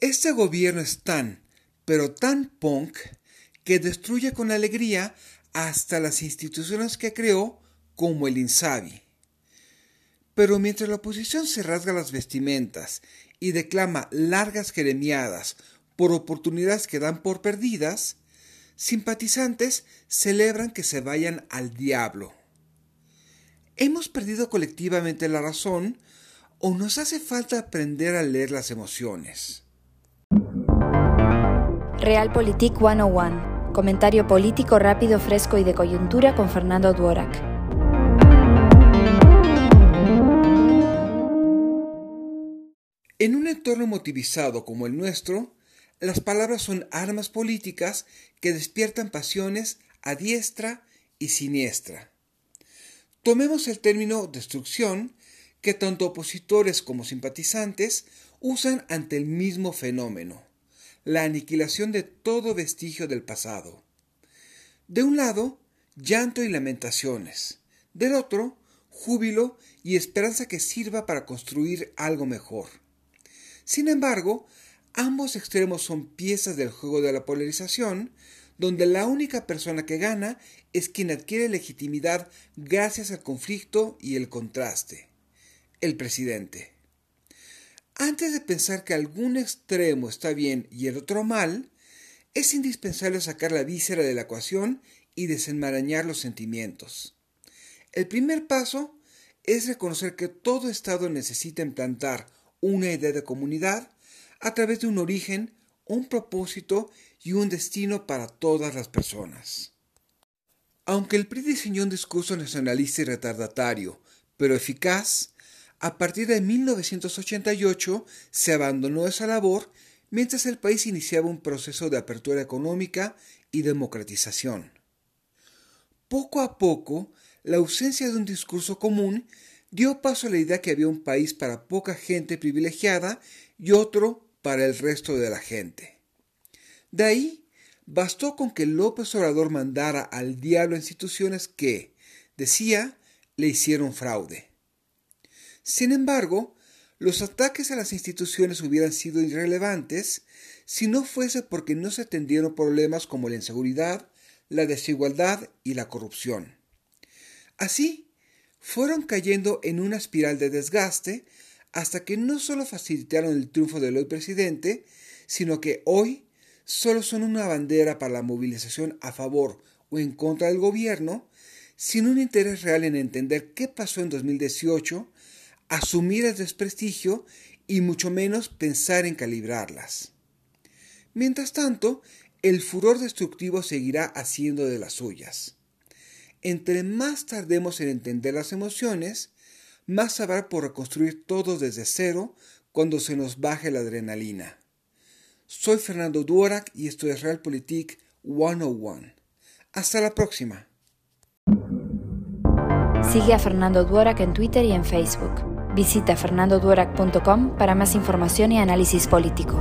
Este gobierno es tan, pero tan punk, que destruye con alegría hasta las instituciones que creó, como el INSABI. Pero mientras la oposición se rasga las vestimentas y declama largas jeremiadas por oportunidades que dan por perdidas, simpatizantes celebran que se vayan al diablo. ¿Hemos perdido colectivamente la razón o nos hace falta aprender a leer las emociones? Realpolitik 101. Comentario político rápido, fresco y de coyuntura con Fernando Duorak. En un entorno motivizado como el nuestro, las palabras son armas políticas que despiertan pasiones a diestra y siniestra. Tomemos el término destrucción que tanto opositores como simpatizantes usan ante el mismo fenómeno, la aniquilación de todo vestigio del pasado. De un lado, llanto y lamentaciones, del otro, júbilo y esperanza que sirva para construir algo mejor. Sin embargo, Ambos extremos son piezas del juego de la polarización, donde la única persona que gana es quien adquiere legitimidad gracias al conflicto y el contraste, el presidente. Antes de pensar que algún extremo está bien y el otro mal, es indispensable sacar la víscera de la ecuación y desenmarañar los sentimientos. El primer paso es reconocer que todo Estado necesita implantar una idea de comunidad a través de un origen, un propósito y un destino para todas las personas. Aunque el PRI diseñó un discurso nacionalista y retardatario, pero eficaz, a partir de 1988 se abandonó esa labor mientras el país iniciaba un proceso de apertura económica y democratización. Poco a poco, la ausencia de un discurso común dio paso a la idea que había un país para poca gente privilegiada y otro para el resto de la gente. De ahí, bastó con que López Obrador mandara al diablo instituciones que, decía, le hicieron fraude. Sin embargo, los ataques a las instituciones hubieran sido irrelevantes si no fuese porque no se atendieron problemas como la inseguridad, la desigualdad y la corrupción. Así, fueron cayendo en una espiral de desgaste hasta que no solo facilitaron el triunfo del hoy presidente, sino que hoy solo son una bandera para la movilización a favor o en contra del gobierno, sin un interés real en entender qué pasó en 2018, asumir el desprestigio y mucho menos pensar en calibrarlas. Mientras tanto, el furor destructivo seguirá haciendo de las suyas. Entre más tardemos en entender las emociones, más habrá por reconstruir todo desde cero cuando se nos baje la adrenalina. Soy Fernando Duorak y esto es Realpolitik 101. Hasta la próxima. Sigue a Fernando Duorak en Twitter y en Facebook. Visita fernandoduorak.com para más información y análisis político.